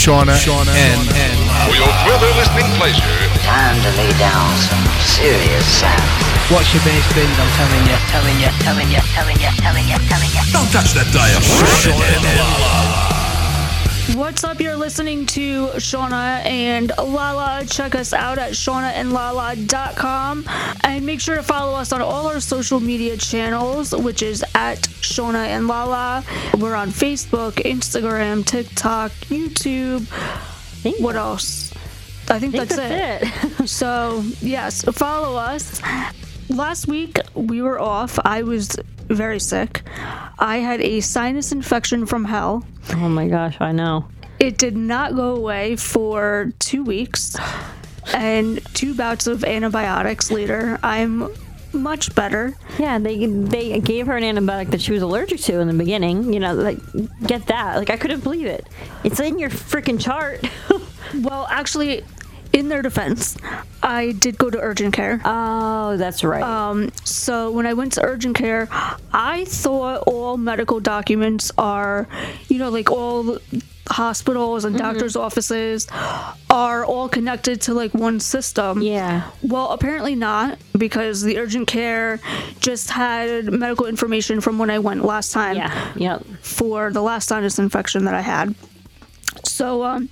Shauna, Shauna, and, and For your further listening pleasure, Time to lay down some serious sound. Watch your bass bins, I'm telling you, telling you, telling you, telling you, telling you, telling you. don't touch that dial. What's up? You're listening to Shauna and Lala. Check us out at shaunaandlala.com and make sure to follow us on all our social media channels, which is at Shauna and Lala. We're on Facebook, Instagram, TikTok, YouTube. What else? I think, I think that's, that's it. so, yes, follow us. Last week we were off. I was very sick. I had a sinus infection from hell. Oh my gosh, I know. It did not go away for two weeks, and two bouts of antibiotics later, I'm much better. Yeah, they they gave her an antibiotic that she was allergic to in the beginning. You know, like get that. Like I couldn't believe it. It's in your freaking chart. Well, actually, in their defense, I did go to urgent care. oh, that's right. Um, so when I went to urgent care, I thought all medical documents are, you know, like all hospitals and doctors' offices are all connected to like one system. yeah. Well, apparently not, because the urgent care just had medical information from when I went last time Yeah. Yep. for the last sinus infection that I had. So um,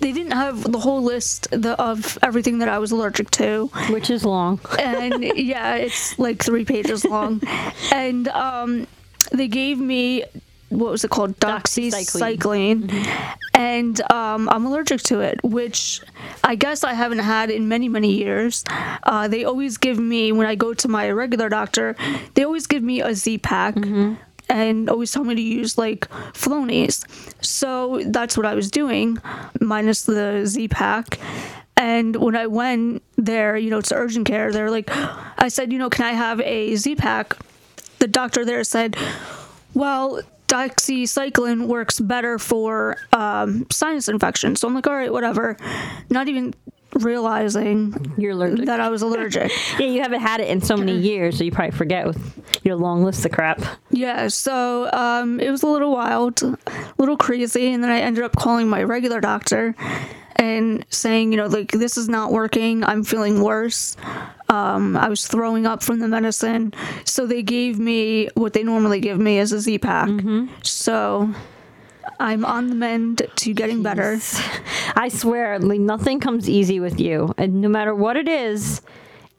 they didn't have the whole list the, of everything that I was allergic to Which is long. and yeah, it's like three pages long. And um, they gave me what was it called, doxycycline, and um, I'm allergic to it, which I guess I haven't had in many many years. Uh, they always give me when I go to my regular doctor, they always give me a Z pack. And always tell me to use like Flonase. So that's what I was doing, minus the Z pack. And when I went there, you know, to urgent care, they're like, I said, you know, can I have a Z pack? The doctor there said, well, doxycycline works better for um, sinus infection. So I'm like, all right, whatever. Not even realizing You're allergic. that I was allergic. yeah, you haven't had it in so many years, so you probably forget with your long list of crap. Yeah, so um, it was a little wild, a little crazy, and then I ended up calling my regular doctor and saying, you know, like this is not working. I'm feeling worse. Um, I was throwing up from the medicine, so they gave me what they normally give me as a Z pack. So I'm on the mend to getting better. I swear, like nothing comes easy with you, and no matter what it is,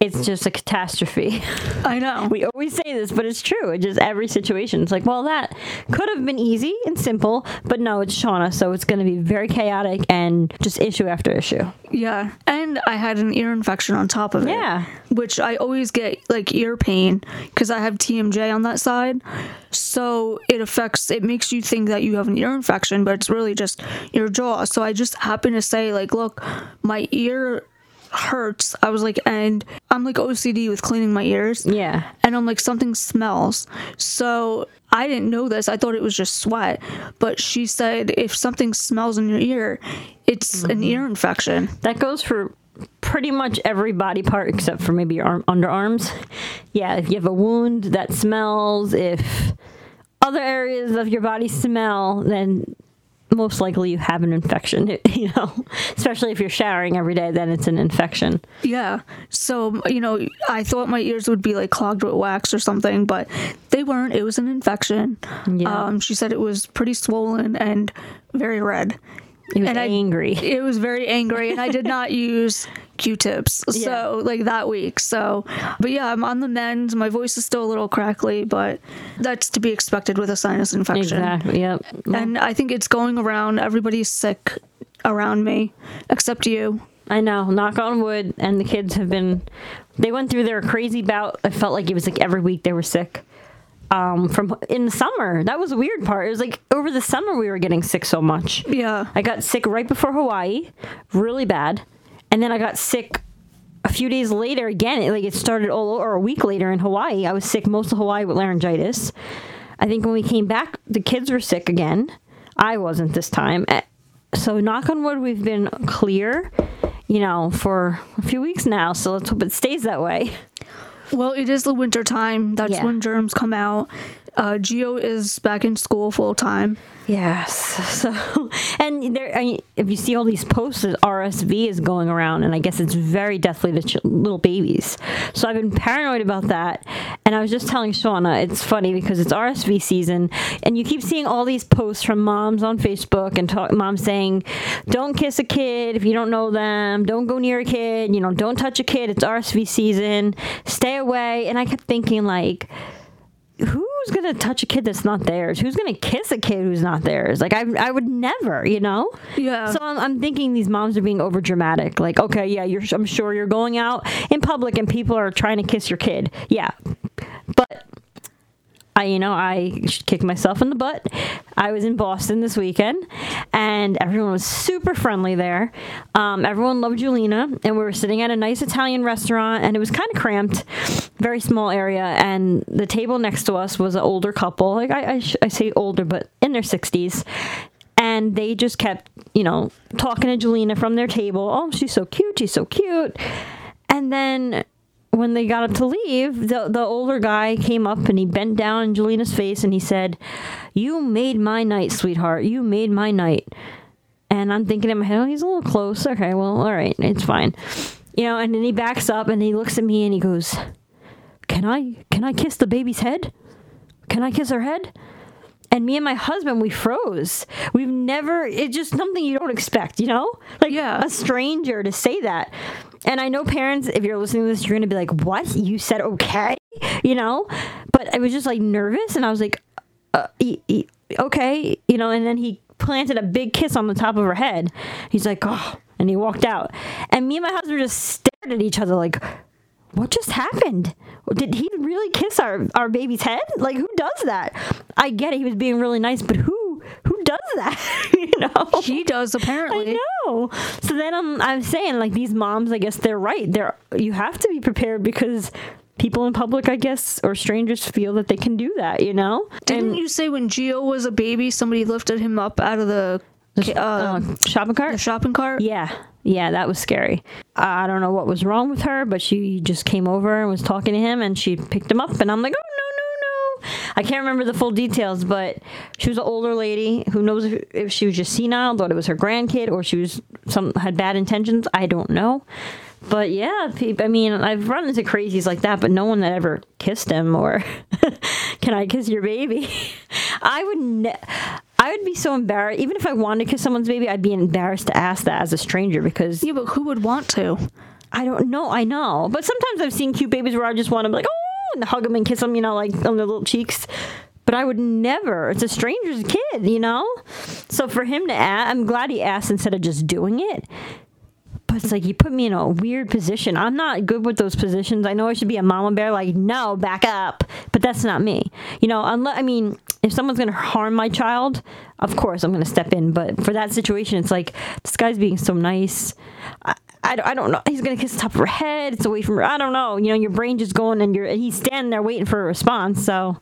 it's just a catastrophe. I know. We always say this, but it's true. It's just every situation. It's like, well, that could have been easy and simple, but no, it's Shauna, so it's going to be very chaotic and just issue after issue. Yeah, and I had an ear infection on top of it. Yeah. which I always get like ear pain because I have TMJ on that side. So it affects. It makes you think that you have an ear infection, but it's really just your jaw. So I just happen to say like, look, my ear hurts. I was like, and I'm like OCD with cleaning my ears. Yeah. And I'm like, something smells. So I didn't know this. I thought it was just sweat. But she said, if something smells in your ear, it's an mm-hmm. ear infection. That goes for pretty much every body part except for maybe your arm, underarms. Yeah, if you have a wound that smells, if other areas of your body smell, then most likely you have an infection, you know. Especially if you're showering every day, then it's an infection. Yeah. So, you know, I thought my ears would be like clogged with wax or something, but they weren't. It was an infection. Yeah. Um, she said it was pretty swollen and very red. It was And I- angry. It was very angry, and I did not use Q-tips. So, like that week. So, but yeah, I'm on the mend. My voice is still a little crackly, but that's to be expected with a sinus infection. exactly. Yep. And I think it's going around. Everybody's sick around me, except you. I know. Knock on wood. And the kids have been. They went through their crazy bout. I felt like it was like every week they were sick. Um, from in the summer, that was the weird part. It was like over the summer we were getting sick so much. Yeah. I got sick right before Hawaii, really bad, and then I got sick a few days later again. It, like it started all or a week later in Hawaii. I was sick most of Hawaii with laryngitis. I think when we came back, the kids were sick again. I wasn't this time. Eh, So knock on wood, we've been clear, you know, for a few weeks now. So let's hope it stays that way. Well, it is the winter time. That's Yeah. when germs come out. Uh, Geo is back in school full time. Yes. So, and there, I, if you see all these posts, RSV is going around, and I guess it's very deathly to ch- little babies. So I've been paranoid about that. And I was just telling Shauna, it's funny because it's RSV season, and you keep seeing all these posts from moms on Facebook and talk, moms saying, "Don't kiss a kid if you don't know them. Don't go near a kid. You know, don't touch a kid. It's RSV season. Stay away." And I kept thinking, like who's gonna touch a kid that's not theirs? Who's gonna kiss a kid who's not theirs? Like I, I would never, you know. Yeah. So I'm, I'm thinking these moms are being over dramatic. Like, okay, yeah, you're. I'm sure you're going out in public and people are trying to kiss your kid. Yeah, but I, you know, I should kick myself in the butt. I was in Boston this weekend, and everyone was super friendly there. Um, everyone loved Julina, and we were sitting at a nice Italian restaurant, and it was kind of cramped, very small area. And the table next to us was an older couple. Like I, I, sh- I say older, but in their sixties. And they just kept, you know, talking to Julina from their table. Oh, she's so cute. She's so cute. And then when they got up to leave, the the older guy came up and he bent down in Julina's face and he said, "You made my night, sweetheart. You made my night." And I'm thinking in my head, "Oh, he's a little close. Okay, well, all right, it's fine." You know, and then he backs up and he looks at me and he goes, "Can I can I kiss the baby's head? Can I kiss her head?" And me and my husband, we froze. We've never, it's just something you don't expect, you know? Like Yeah. a stranger to say that. And I know parents, if you're listening to this, you're going to be like, what? You said okay? You know? But I was just like nervous and I was like, uh, e- e- okay. You know, and then he planted a big kiss on the top of her head. He's like, oh, and he walked out. And me and my husband just stared at each other like, what just happened? Did he really kiss our, our baby's head? Like who does that? I get it, he was being really nice, but who who does that? you know? she does apparently. I know. So then I'm I'm saying like these moms, I guess they're right. They're you have to be prepared because people in public, I guess, or strangers feel that they can do that. You know? Didn't And- you say when Geo was a baby, somebody lifted him up out of the uh, uh, shopping cart? the shopping cart? Yeah, yeah, that was scary. I don't know what was wrong with her, but she just came over and was talking to him, and she picked him up, and I'm like, oh. I can't remember the full details, but she was an older lady who knows if, if she was just senile, thought it was her grandkid, or she was some had bad intentions. I don't know. But yeah, I mean, I've run into crazies like that, but no one that ever kissed him or can I kiss your baby? I would ne- I would be so embarrassed. Even if I wanted to kiss someone's baby, I'd be embarrassed to ask that as a stranger because Yeah, but who would want to? I don't know. I know, but sometimes I've seen cute babies where I just want to be like, oh, and hug them and kiss them, you know, like on their little cheeks. But I would never. It's a stranger's kid, you know. So for him to ask, I'm glad he asked instead of just doing it. But it's like you put me in a weird position. I'm not good with those positions. I know I should be a mama bear, like no, back up. But that's not me. You know, unless I mean, if someone's gonna harm my child, of course I'm gonna step in. But for that situation, it's like this guy's being so nice. I, I, don't- I don't know. He's gonna kiss the top of her head. It's away from her. I don't know. You know, your brain just going and you're and he's standing there waiting for a response. So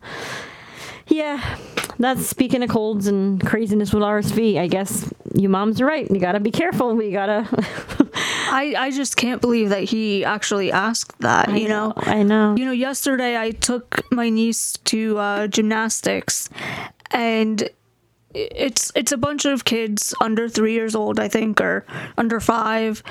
yeah, that's speaking of colds and craziness with RSV. I guess you moms are right. You gotta be careful. We gotta. I, I just can't believe that he actually asked that, you know? I know. You know, yesterday I took my niece to uh, gymnastics, and it's it's a bunch of kids under three years old, I think, or under five,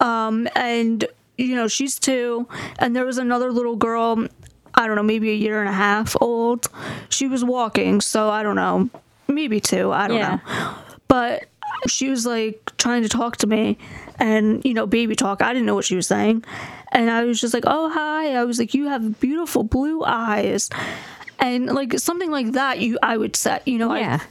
um, and you know she's two, and there was another little girl, I don't know, maybe a year and a half old. She was walking, so I don't know, maybe two, I don't Yeah. know, but she was like trying to talk to me and you know baby talk. I didn't know what she was saying. And i was just like oh hi. I was like you have beautiful blue eyes. And like something like that you i would say you know Yeah. I,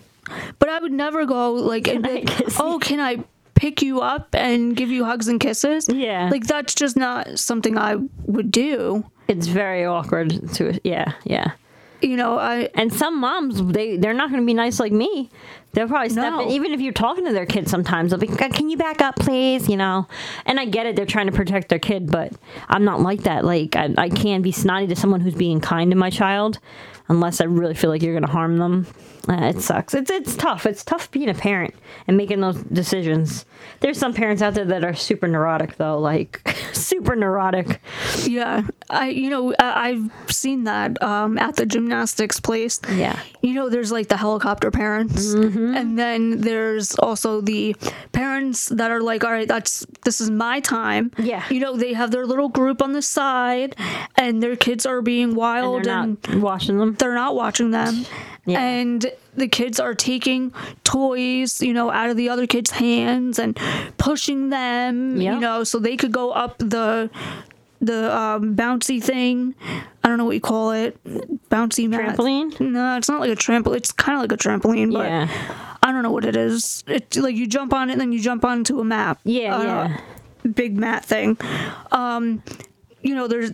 but i would never go like and like, oh can i pick you up and give you hugs and kisses Yeah. like that's just not something i would do It's very awkward to. Yeah, yeah. you know i And some moms, they they're not going to be nice like me. They'll probably step No. in, even if you're talking to their kid. Sometimes they'll be, "Uh, "Can you back up, please?" You know. And I get it; they're trying to protect their kid, but I'm not like that. Like I, I can be snotty to someone who's being kind to my child. unless I really feel like you're going to harm them. Uh, it sucks. It's it's tough. It's tough being a parent and making those decisions. There's some parents out there that are super neurotic though, like super neurotic. Yeah, I you know I, I've seen that um, at the gymnastics place. Yeah. you know there's like the helicopter parents, and then there's also the parents that are like, all right, that's this is my time. Yeah. you know they have their little group on the side, and their kids are being And wild and. watching them. they're not watching them. Yeah. And the kids are taking toys, you know, out of the other kids' hands and pushing them, Yep. you know, so they could go up the the um, bouncy thing. I don't know what you call it. Bouncy mat. Trampoline? No, it's not like a trampoline. It's kind of like a trampoline, but Yeah. I don't know what it is. It's like you jump on it and then you jump onto a map. Yeah, Uh, yeah. Big mat thing. Um, you know, there's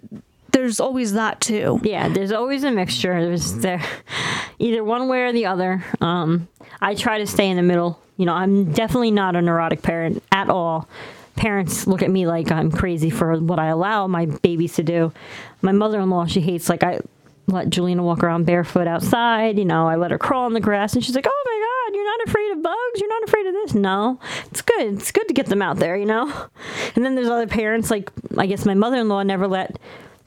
there's always that too. Yeah, there's always a mixture. There's there either one way or the other. Um, I try to stay in the middle. You know, I'm definitely not a neurotic parent at all. Parents look at me like I'm crazy for what I allow my babies to do. My mother-in-law, she hates like I let Julina walk around barefoot outside. You know, I let her crawl on the grass, and she's like, "Oh my God, you're not afraid of bugs? You're not afraid of this?" No, it's good. It's good to get them out there, you know. And then there's other parents like I guess my mother-in-law never let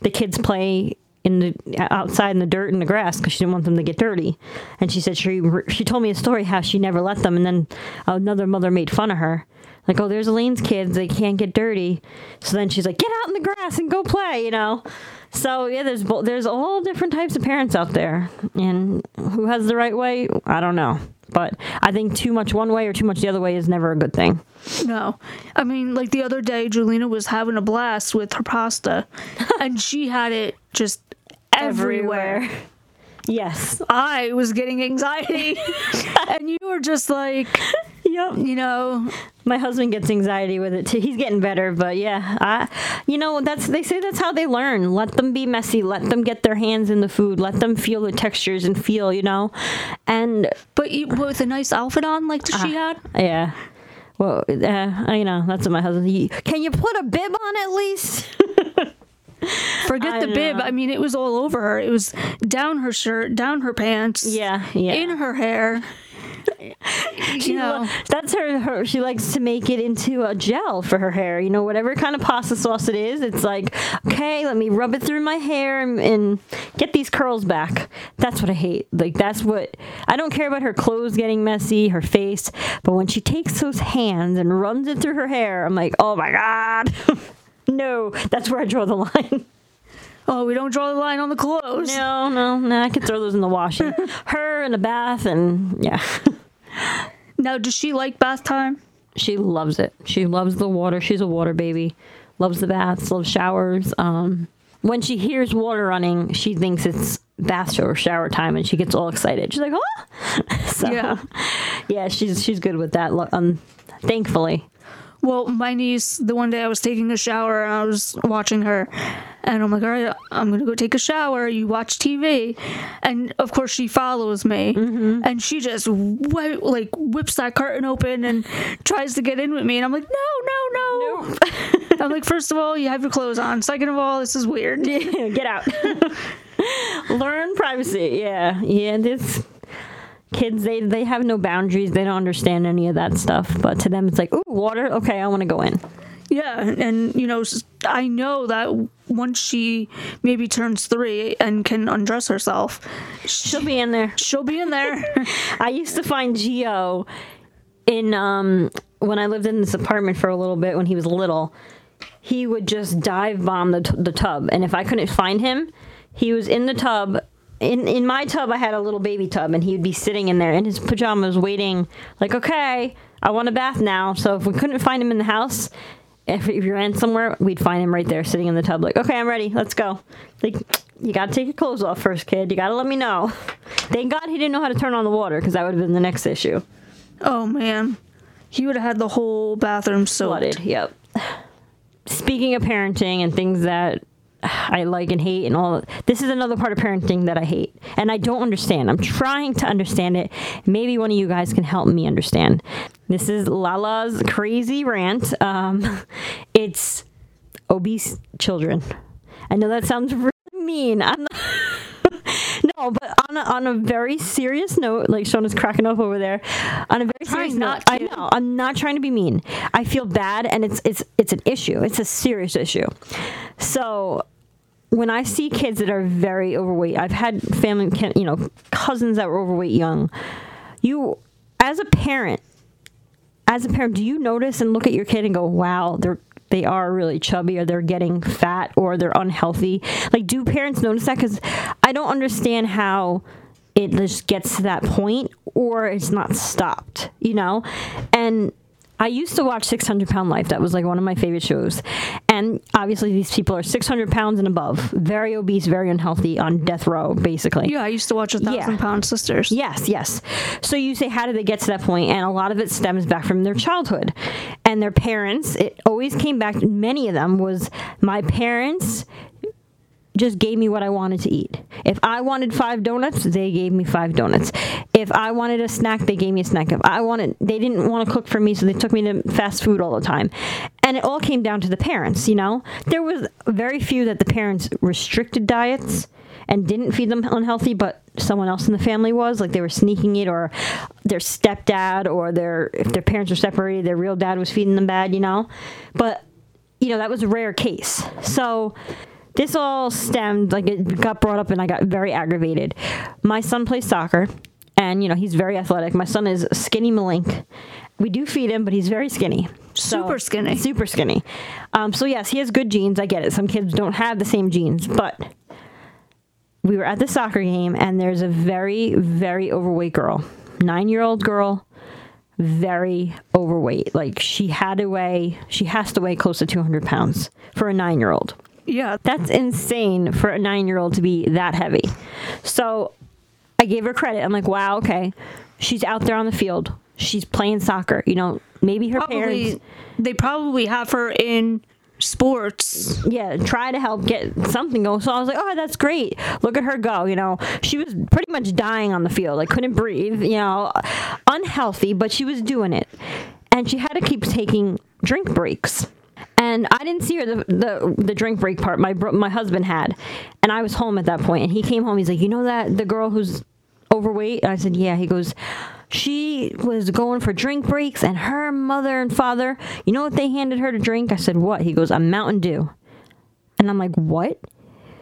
the kids play in the outside in the dirt and the grass because she didn't want them to get dirty. And she said she she told me a story how she never let them, and then another mother made fun of her. Like, oh, there's Elaine's kids; they can't get dirty. So then she's like, get out in the grass and go play, you know. So yeah, there's there's all different types of parents out there, and who has the right way, I don't know. But I think too much one way or too much the other way is never a good thing. No. I mean, like the other day, Julina was having a blast with her pasta, and she had it just everywhere. Yes. I was getting anxiety, and you were just like, Yep. you know, My husband gets anxiety with it too. He's getting better, but yeah, I, you know, that's they say that's how they learn. Let them be messy. Let them get their hands in the food. Let them feel the textures and feel, you know, and but you, with a nice outfit on like Ah. she had. yeah. Well, uh, you know, that's what my husband. He, Can you put a bib on at least? Forget I the bib. know. I mean, it was all over her. It was down her shirt, down her pants, yeah, yeah. in her hair. you know, That's her, her. She likes to make it into a gel for her hair. You know, whatever kind of pasta sauce it is. It's like, okay, let me rub it through my hair and, and get these curls back. That's what I hate. Like that's what I don't care about her clothes getting messy, her face, but when she takes those hands and runs it through her hair, I'm like, oh my god. no, that's where I draw the line. oh, we don't draw the line on the clothes. No, no, no. I could throw those in the washing. her in a bath, and yeah. Now, does she like bath time? She loves it. She loves the water. She's a water baby. Loves the baths, loves showers. Um, when she hears water running, she thinks it's bath or shower time and she gets all excited. She's like, "Oh!" so, Yeah. yeah, she's she's good with that. Um, thankfully. Well, my niece, the one day I was taking a shower and I was watching her, and I'm like, all right, I'm gonna go take a shower. You watch TV, and of course she follows me, Mm-hmm. and she just whi- like whips that curtain open and tries to get in with me, and I'm like, no, no, no. I'm like, first of all, you have your clothes on. Second of all, this is weird. Get out. Learn privacy. Yeah, yeah. This kids they they have no boundaries. They don't understand any of that stuff. But to them, it's like, ooh, water. Okay, I want to go in. Yeah, and you know, i know that once she maybe turns three and can undress herself, She'll be in there. she'll be in there. I used to find Geo in um when I lived in this apartment for a little bit when he was little. He would just dive bomb the, t- the tub, and if I couldn't find him, he was in the tub. In in my tub, I had a little baby tub, and he would be sitting in there in his pajamas, waiting. Like, okay, I want a bath now. So if we couldn't find him in the house, if, if you ran somewhere, we'd find him right there, sitting in the tub. Like, okay, I'm ready. Let's go. Like, you gotta take your clothes off first, kid. You gotta let me know. Thank God he didn't know how to turn on the water, because that would have been the next issue. oh man, he would have had the whole bathroom soaked. Flooded. Yep. Speaking of parenting and things that I like and hate and all this is another part of parenting that I hate and I don't understand. I'm trying to understand it. Maybe one of you guys can help me understand. This is Lala's crazy rant. Um, it's obese children. I know that sounds really mean. I'm not, no, but on a, on a very serious note, like Shauna's cracking up over there. On a very serious note, not I know I'm not trying to be mean. I feel bad, and it's it's it's an issue. It's a serious issue. So when I see kids that are very overweight, I've had family, you know, cousins that were overweight young. You, as a parent, as a parent, do you notice and look at your kid and go, "Wow, they're they are really chubby, or they're getting fat, or they're unhealthy"? Like, do parents notice that? Because I don't understand how it just gets to that point, or it's not stopped. You know, and. I used to watch 600 Pound Life. That was like one of my favorite shows. And obviously, these people are 600 pounds and above, very obese, very unhealthy, on death row, basically. Yeah, I used to watch a thousand Yeah. pound sisters. Yes, yes. So you say, how did they get to that point? And a lot of it stems back from their childhood and their parents. It always came back, many of them was my parents just gave me what I wanted to eat. If I wanted five donuts, they gave me five donuts. If I wanted a snack, they gave me a snack. If I wanted, they didn't want to cook for me, so they took me to fast food all the time. And it all came down to the parents, you know? There was very few that the parents restricted diets and didn't feed them unhealthy, but someone else in the family was, like they were sneaking it, or their stepdad, or their, if their parents were separated, their real dad was feeding them bad, you know? But you know, that was a rare case. So this all stemmed, like it got brought up and I got very aggravated. My son plays soccer and, you know, he's very athletic. My son is skinny malink. We do feed him, but he's very skinny. So- Super skinny. Super skinny. Um, so, yes, he has good genes. I get it. Some kids don't have the same genes, but we were at the soccer game and there's a very, very overweight girl, nine year old girl, very overweight. Like she had to weigh, she has to weigh close to 200 pounds for a nine year old. Yeah, That's insane for a nine year old to be that heavy. So I gave her credit. I'm like, wow, okay. She's out there on the field. She's playing soccer. You know, maybe her probably parents, they probably have her in sports. yeah, try to help get something going. So I was like, oh, that's great. Look at her go. You know, she was pretty much dying on the field. Like, couldn't breathe, you know, unhealthy, but she was doing it. And she had to keep taking drink breaks. And I didn't see her the, the the drink break part. My my husband had, and I was home at that point. And he came home. He's like, you know that the girl who's overweight? And I said, yeah. He goes, she was going for drink breaks, and her mother and father, you know what they handed her to drink? I said, what? He goes, a Mountain Dew. And I'm like, what?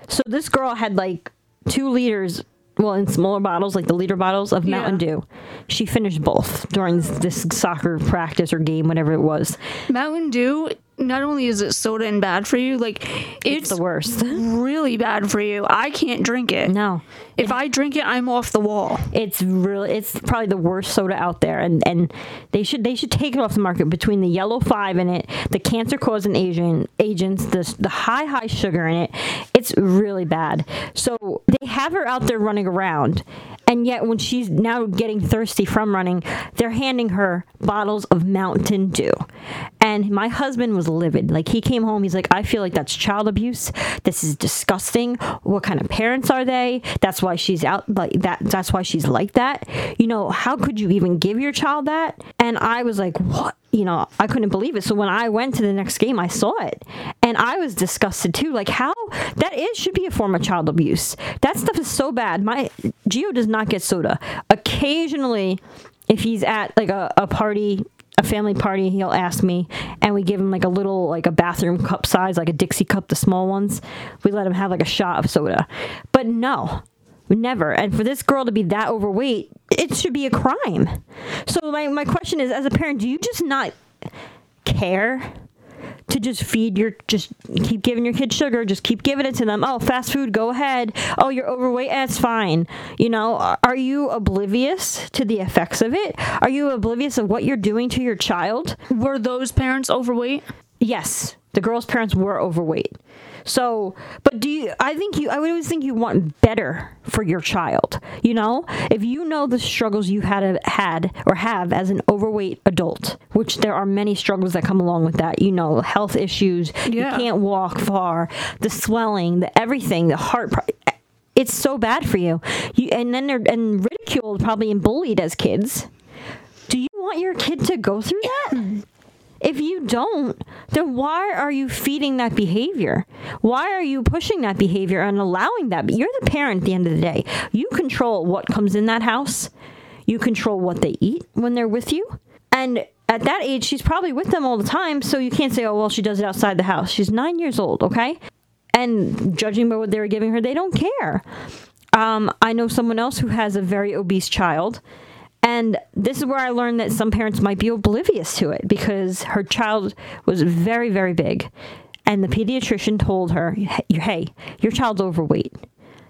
So this girl had like two liters, well, in smaller bottles, like the liter bottles of Mountain Yeah. Dew. She finished both during this soccer practice or game, whatever it was. Mountain Dew. Not only is it soda and bad for you, like it's, the worst. really bad for you. I can't drink it. No. If I drink it, I'm off the wall. It's really it's probably the worst soda out there and and they should they should take it off the market between the yellow 5 in it, the cancer causing agent agents, the the high high sugar in it. It's really bad. So they have her out there running around and yet when she's now getting thirsty from running, they're handing her bottles of Mountain Dew. And my husband was livid. Like he came home, he's like, I feel like that's child abuse. This is disgusting. What kind of parents are they? That's why she's out like that. That's why she's like that. You know, how could you even give your child that? And I was like, what? You know, I couldn't believe it. So when I went to the next game, I saw it, and I was disgusted too. Like how that is should be a form of child abuse. That stuff is so bad. My Geo does not get soda. Occasionally, if he's at like a, a party a family party he'll ask me and we give him like a little like a bathroom cup size like a dixie cup the small ones we let him have like a shot of soda but no never. And for this girl to be that overweight it should be a crime. So my, my question is as a parent do you just not care to just feed your just keep giving your kids sugar just keep giving it to them? Oh fast food go ahead. Oh you're overweight eh, that's fine. You know are- are you oblivious to the effects of it? Are you oblivious of what you're doing to your child? Were those parents overweight? yes. The girl's parents were overweight so but do you i think you i would always think you want better for your child you know? If you know the struggles you had had or have as an overweight adult which there are many struggles that come along with that you know health issues Yeah. you can't walk far the swelling the everything the heart it's so bad for you. You and then they're and ridiculed probably and bullied as kids. Do you want your kid to go through that If you don't, then why are you feeding that behavior? Why are you pushing that behavior and allowing that? You're the parent at the end of the day. You control what comes in that house. You control what they eat when they're with you. And at that age, she's probably with them all the time, so you can't say, oh, well, she does it outside the house. She's nine years old, okay? And judging by what they were giving her, they don't care. Um, I know someone else who has a very obese child. And this is where I learned that some parents might be oblivious to it because her child was very, very big. And the pediatrician told her, hey, your child's overweight.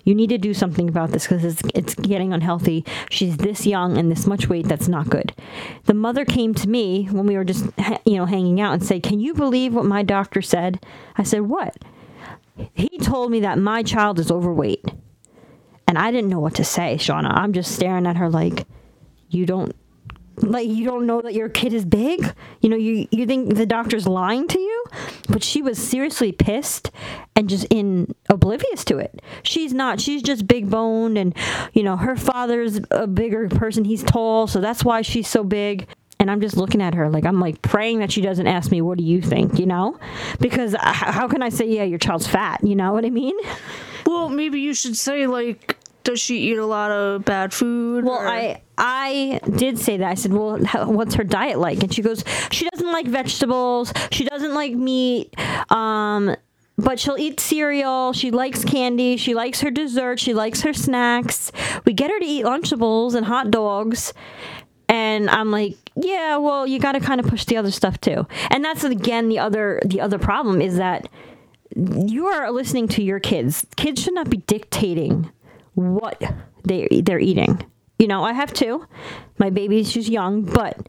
You need to do something about this because it's, it's getting unhealthy. She's this young and this much weight. That's not good. The mother came to me when we were just, you know, hanging out and said, Can you believe what my doctor said? I said, What? He told me that my child is overweight. And I didn't know what to say, Shauna. I'm just staring at her like, you don't like you don't know that your kid is big? You know you you think the doctor's lying to you? But she was seriously pissed and just in oblivious to it. She's not she's just big boned and you know her father's a bigger person. He's tall so that's why she's so big. And I'm just looking at her like I'm like praying that she doesn't ask me what do you think? You know? Because how can I say yeah your child's fat you know what I mean? Well maybe you should say like does she eat a lot of bad food? Well, or? I I did say that. I said, "Well, how, what's her diet like?" And she goes, "She doesn't like vegetables. She doesn't like meat. Um, but she'll eat cereal. She likes candy. She likes her dessert. She likes her snacks. We get her to eat Lunchables and hot dogs." And I'm like, "Yeah, well, you got to kind of push the other stuff too." And that's again the other the other problem is that you are listening to your kids. Kids should not be dictating what they they're eating. You know, I have two. My baby's just young, but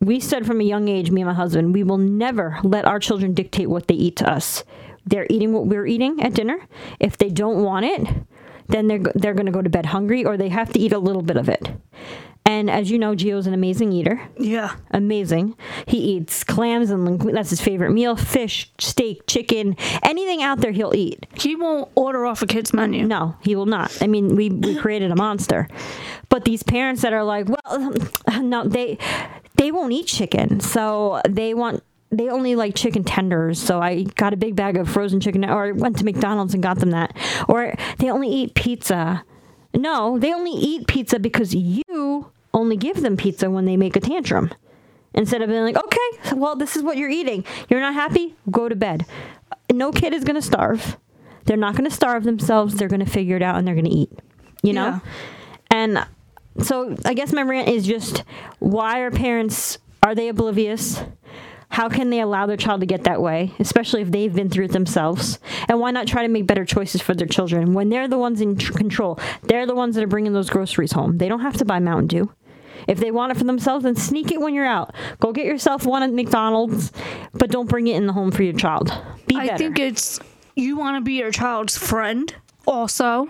we said from a young age, me and my husband, we will never let our children dictate what they eat to us. They're eating what we're eating at dinner. If they don't want it, then they're they're going to go to bed hungry or they have to eat a little bit of it. And as you know, Geo's an amazing eater. Yeah. Amazing. He eats clams and linguine. That's his favorite meal. Fish, steak, chicken, anything out there he'll eat. He won't order off a kid's menu. No, he will not. I mean, we, we created a monster. But these parents that are like, well, um, no, they they won't eat chicken. So they want they only like chicken tenders, so I got a big bag of frozen chicken, or I went to McDonald's and got them that. Or they only eat pizza. No, they only eat pizza because you only give them pizza when they make a tantrum. Instead of being like, okay, well, this is what you're eating. You're not happy? Go to bed. No kid is going to starve. They're not going to starve themselves. They're going to figure it out and they're going to eat. You know? Yeah. And so I guess my rant is just why are parents, are they oblivious? How can they allow their child to get that way, especially if they've been through it themselves? And why not try to make better choices for their children when they're the ones in tr- control? They're the ones that are bringing those groceries home. They don't have to buy Mountain Dew. If they want it for themselves, then sneak it when you're out. Go get yourself one at McDonald's, but don't bring it in the home for your child. Be better. I think it's you want to be your child's friend also,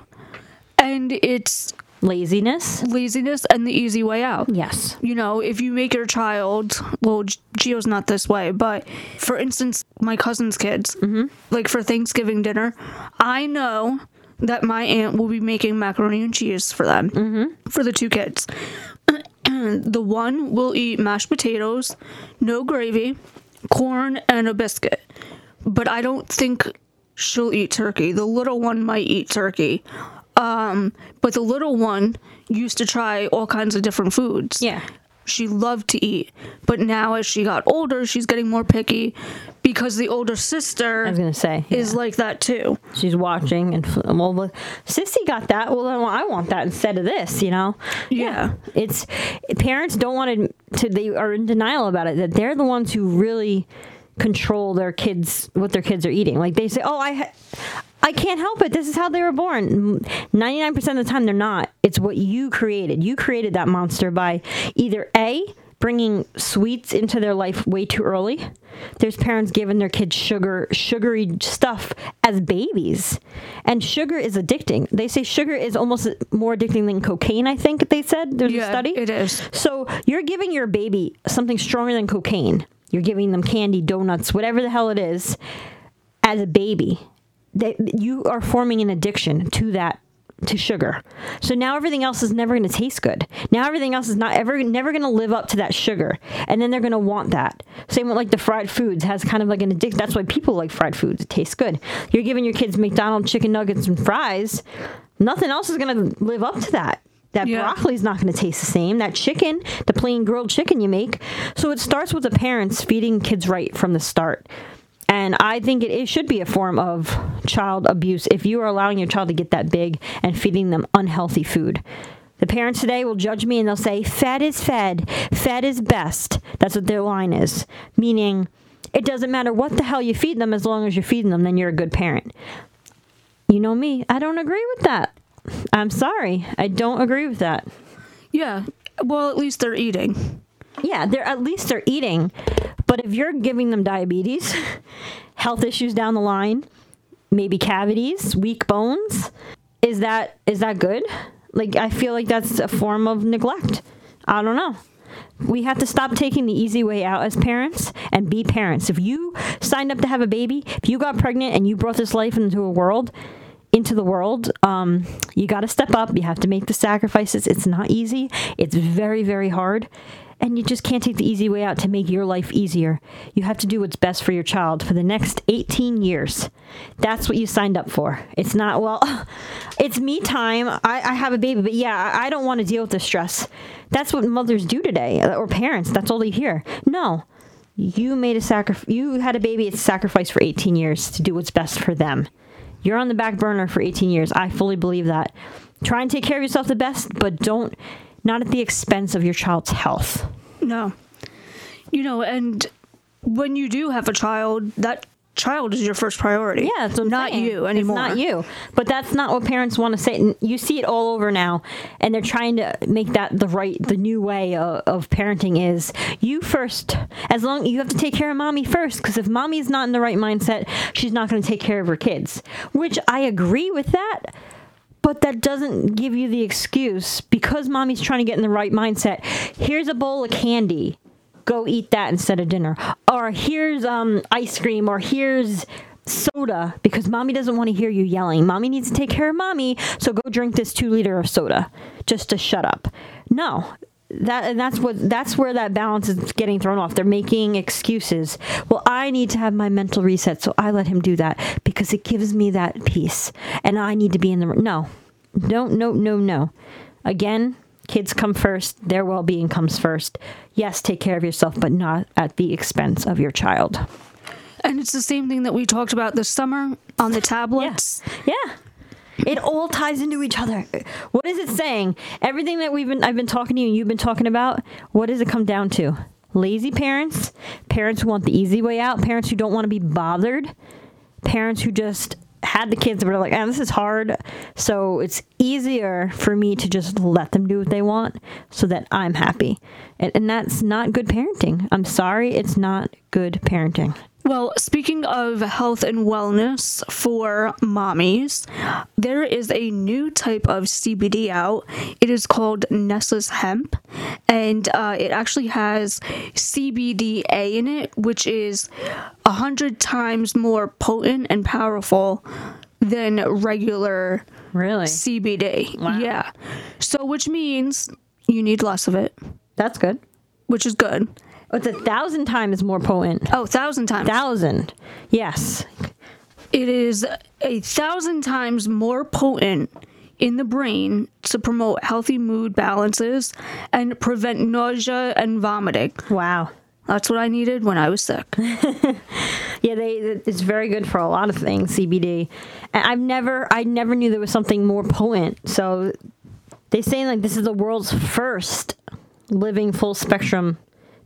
and it's laziness. laziness and the easy way out. Yes. You know, if you make your child, well, Geo's not this way, but for instance, my cousin's kids, mm-hmm. like for Thanksgiving dinner, I know that my aunt will be making macaroni and cheese for them, mm-hmm. for the two kids. the one will eat mashed potatoes, no gravy, corn, and a biscuit. But I don't think she'll eat turkey. The little one might eat turkey. Um, but the little one used to try all kinds of different foods. Yeah. She loved to eat. But now as she got older, she's getting more picky because the older sister I was gonna say is like that too. she's watching and well, well, Sissy got that. Well, then I want that instead of this. You know. Yeah. It's parents don't want to. They are in denial about it. That they're the ones who really control their kids what their kids are eating. Like they say, "Oh, I." Ha- I can't help it. This is how they were born. 99% of the time, they're not. It's what you created. You created that monster by either A, bringing sweets into their life way too early. There's parents giving their kids sugar, sugary stuff as babies. And sugar is addicting. They say sugar is almost more addicting than cocaine, I think they said. There's a study. it is. So you're giving your baby something stronger than cocaine. You're giving them candy, donuts, whatever the hell it is, as a baby. That you are forming an addiction to that to sugar. So now everything else is never going to taste good. Now everything else is not ever never going to live up to that sugar. And then they're going to want that. Same with like the fried foods has kind of like an addiction. That's why people like fried foods. It tastes good. You're giving your kids McDonald's chicken nuggets and fries. Nothing else is going to live up to that. That Yeah. broccoli is not going to taste the same. That chicken, the plain grilled chicken you make. So it starts with the parents feeding kids right from the start. And I think it, it should be a form of child abuse if you are allowing your child to get that big and feeding them unhealthy food. The parents today will judge me and they'll say, fat is fed, fed is best. That's what their line is. Meaning, it doesn't matter what the hell you feed them as long as you're feeding them, then you're a good parent. You know me, I don't agree with that. I'm sorry, I don't agree with that. Yeah. Well, at least they're eating. Yeah, they're at least they're eating. But if you're giving them diabetes, health issues down the line, maybe cavities, weak bones, is that is that good? Like I feel like that's a form of neglect. I don't know. We have to stop taking the easy way out as parents and be parents. If you signed up to have a baby, if you got pregnant and you brought this life into a world, into the world, um, you got to step up. You have to make the sacrifices. It's not easy. It's very, very hard. And you just can't take the easy way out to make your life easier. You have to do what's best for your child for the next 18 years. That's what you signed up for. It's not, well, it's me time. I, I have a baby, but yeah, I, don't want to deal with the stress. That's what mothers do today, uh, or parents. That's all they hear. No, you made a sacrifice. You had a baby. It's a sacrifice for 18 years to do what's best for them. You're on the back burner for 18 years. I fully believe that. Try and take care of yourself the best, but don't, not at the expense of your child's health. No. You know, and when you do have a child, that child is your first priority. Yeah, that's not saying. you anymore. It's not you. But that's not what parents want to say. And You see it all over now, and they're trying to make that the right, the new way of, of parenting is you first. As long you have to take care of mommy first, because if mommy's not in the right mindset, she's not going to take care of her kids. Which I agree with that. But that doesn't give you the excuse because mommy's trying to get in the right mindset. Here's a bowl of candy. Go eat that instead of dinner. Or here's um, ice cream, or here's soda because mommy doesn't want to hear you yelling. Mommy needs to take care of mommy, so go drink this two liter of soda just to shut up. No. That and that's what that's where that balance is getting thrown off. They're making excuses. Well, I need to have my mental reset, so I let him do that because it gives me that peace, and I need to be in the no, no, no, no, no. Again, kids come first. Their well-being comes first. Yes, take care of yourself, but not at the expense of your child. And it's the same thing that we talked about this summer on the tablets. Yeah. It all ties into each other. What is it saying? Everything that we've been I've been talking to you and you've been talking about, what does it come down to? Lazy parents, parents who want the easy way out, parents who don't want to be bothered, parents who just had the kids are like, oh, this is hard. So it's easier for me to just let them do what they want so that I'm happy. And, and that's not good parenting. I'm sorry, it's not good parenting. Well, speaking of health and wellness for mommies, there is a new type of CBD out. It is called Nesas Hemp, and uh, it actually has CBDA in it, which is a hundred times more potent and powerful than regular Really? CBD. Yeah. So, which means you need less of it, That's good. which is good. Oh, it's a thousand times more potent. Oh, thousand times. Thousand. Yes. It is a thousand times more potent in the brain to promote healthy mood balances and prevent nausea and vomiting. Wow. That's what I needed when I was sick. Yeah, they it's very good for a lot of things, CBD. And I've never I never knew there was something more potent. So they say like this is the world's first living full spectrum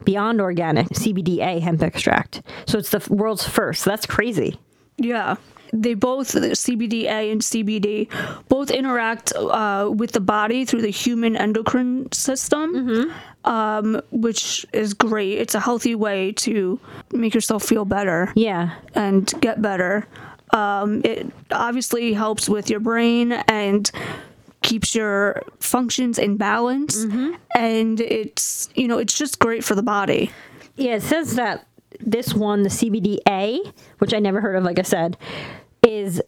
beyond organic CBDA hemp extract. So it's the world's first. That's crazy. Yeah. They both, CBDA and CBD, both interact uh, with the body through the human endocrine system, um, which is great. It's a healthy way to make yourself feel better. Yeah. and get better. Um, it obviously helps with your brain and keeps your functions in balance. Mm-hmm. And it's, you know, it's just great for the body. Yeah, it says that this one, the CBDA, which I never heard of, like I said, is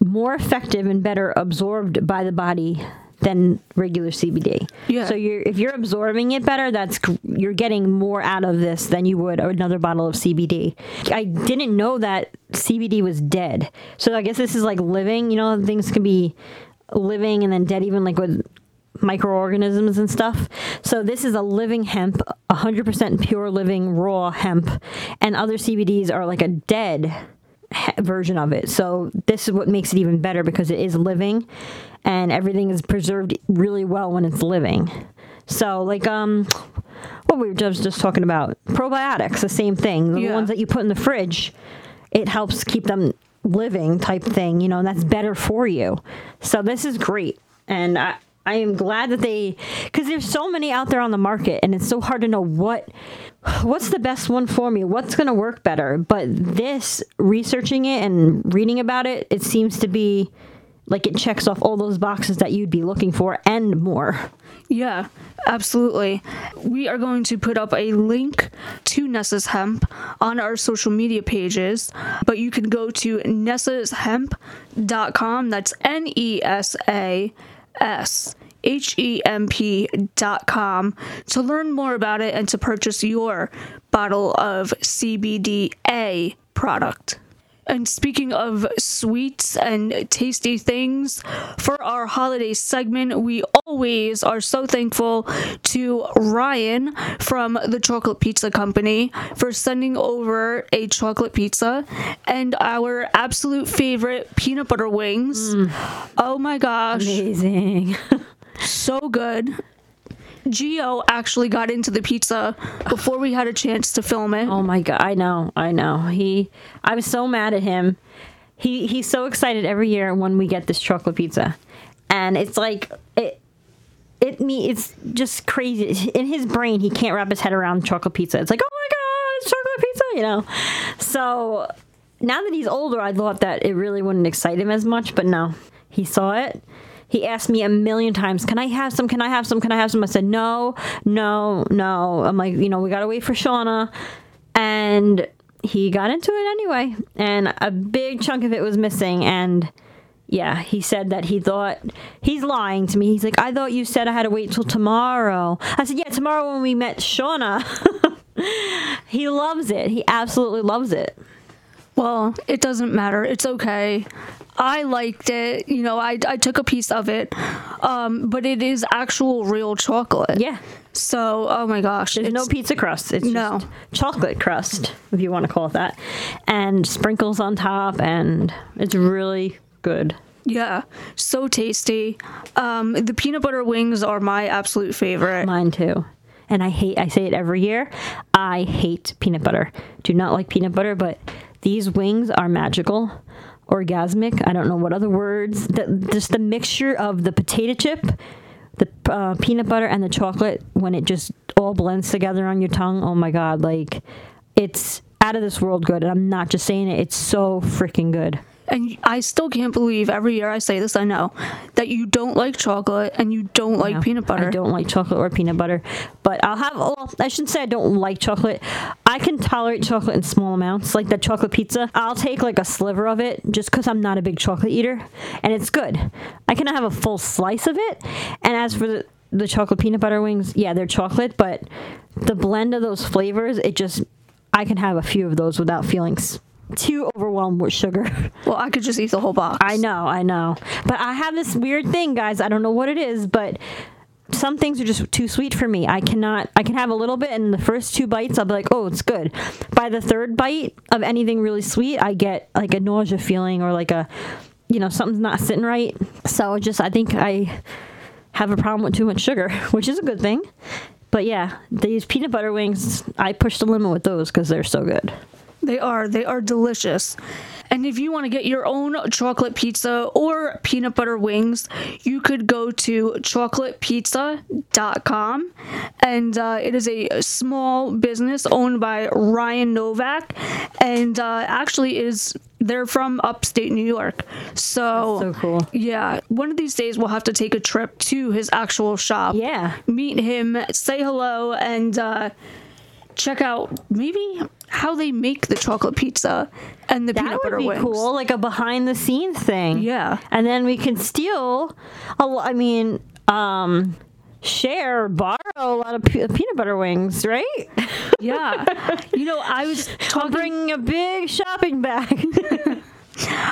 more effective and better absorbed by the body than regular CBD. Yeah. So you're if you're absorbing it better, that's you're getting more out of this than you would another bottle of CBD. I didn't know that CBD was dead. So I guess this is like living. You know, things can be living and then dead, even like with microorganisms and stuff. So this is a living hemp, 100% pure living raw hemp, and other CBDs are like a dead version of it. So this is what makes it even better because it is living and everything is preserved really well when it's living. So like um what we were just just talking about probiotics, the same thing. The Yeah. ones that you put in the fridge, it helps keep them living type thing, you know, that's better for you. So this is great. And I I am glad that they cuz there's so many out there on the market and it's so hard to know what what's the best one for me? What's going to work better? But this researching it and reading about it, it seems to be like it checks off all those boxes that you'd be looking for and more. Yeah, absolutely. We are going to put up a link to Nesas Hemp on our social media pages, but you can go to nesashemp.com. That's N E S A S H E M P dot to learn more about it and to purchase your bottle of CBDA product. And speaking of sweets and tasty things, for our holiday segment, we always are so thankful to Ryan from the Chocolate Pizza Company for sending over a chocolate pizza and our absolute favorite peanut butter wings. Mm. Oh my gosh, Amazing. so good. Geo actually got into the pizza before we had a chance to film it. Oh my god, I know, I know. He, I'm so mad at him. He he's so excited every year when we get this chocolate pizza, and it's like it. It me it's just crazy. In his brain, he can't wrap his head around chocolate pizza. It's like, oh my god, chocolate pizza, you know. So now that he's older, I thought that it really wouldn't excite him as much, but no, he saw it. He asked me a million times, "Can I have some? Can I have some? Can I have some?" I said, "No, no, no." I'm like, you know, we gotta wait for Shauna, and he got into it anyway, and a big chunk of it was missing, and yeah, he said that he thought he's lying to me. He's like, I thought you said I had to wait till tomorrow. I said, yeah, tomorrow when we met Shauna. he loves it. He absolutely loves it. Well, it doesn't matter. It's okay. I liked it. You know, I, I took a piece of it. Um, but it is actual real chocolate. Yeah. So, oh my gosh. There's no pizza crust. It's No. just chocolate crust, if you want to call it that, and sprinkles on top, and it's really good. Yeah, so tasty. Um, the peanut butter wings are my absolute favorite. Mine too. And I hate, I say it every year, I hate peanut butter. Do not like peanut butter, but these wings are magical, orgasmic. I don't know what other words. The, just the mixture of the potato chip, the uh, peanut butter, and the chocolate, when it just all blends together on your tongue, oh my God, like it's out of this world good. And I'm not just saying it, it's so freaking good. And I still can't believe every year I say this, I know, that you don't like chocolate and you don't like No, peanut butter. I don't like chocolate or peanut butter, but I'll have. Well, I shouldn't say I don't like chocolate. I can tolerate chocolate in small amounts, like that chocolate pizza. I'll take like a sliver of it just because I'm not a big chocolate eater, and it's good. I can have a full slice of it. And as for the the chocolate peanut butter wings, yeah, they're chocolate, but the blend of those flavors, it just I can have a few of those without feeling s- too overwhelmed with sugar. Well, I could just eat the whole box. I know, I know. But I have this weird thing, guys. I don't know what it is, but some things are just too sweet for me. I cannot I can have a little bit and the first two bites I'll be like, "Oh, it's good." By the third bite of anything really sweet, I get like a nausea feeling or like a you know, something's not sitting right. So just I think I have a problem with too much sugar, which is a good thing. But yeah, these peanut butter wings, I push the limit with those cuz they're so good. They are. They are delicious. And if you want to get your own chocolate pizza or peanut butter wings, you could go to chocolatepizza.com. And uh, it is a small business owned by Ryan Novak. And uh, actually is they're from upstate New York. So, so cool. Yeah. One of these days we'll have to take a trip to his actual shop. Yeah. Meet him, say hello, and uh, check out maybe how they make the chocolate pizza and the That peanut would butter be wings. cool, like a behind the scenes thing. Yeah. and then we can steal. A, I mean, um, share, borrow a lot of pe- peanut butter wings, right? Yeah. you know, I was I'm bringing a big shopping bag.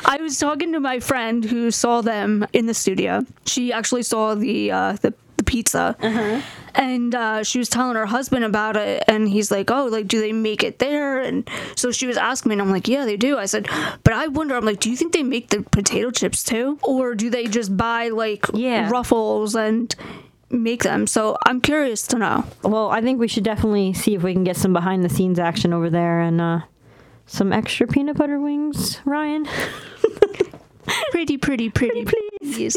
I was talking to my friend who saw them in the studio. She actually saw the uh, the, pizza, and uh, she was telling her husband about it. And he's like, "Oh, like, do they make it there?" And so she was asking me, and I'm like, "Yeah, they do." I said, "But I wonder." I'm like, "Do you think they make the potato chips too, or do they just buy like Yeah. ruffles and?" make them so i'm curious to know well, I think we should definitely see if we can get some behind the scenes action over there and uh, some extra peanut butter wings, Ryan. pretty pretty pretty please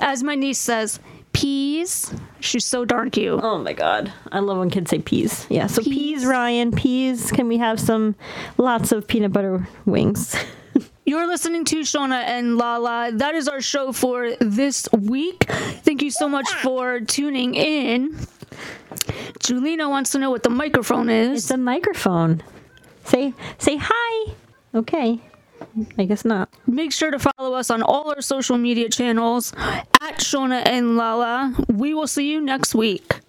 as my niece says peas she's so darn cute Oh my god. I love when kids say peas. Yeah, so peas, Ryan, peas. Can we have some lots of peanut butter wings? You're listening to Shauna and Lala. That is our show for this week. Thank you so much for tuning in. Julina wants to know what the microphone is. It's a microphone. Say say hi. Okay. I guess not. Make sure to follow us on all our social media channels at Shauna and Lala. We will see you next week.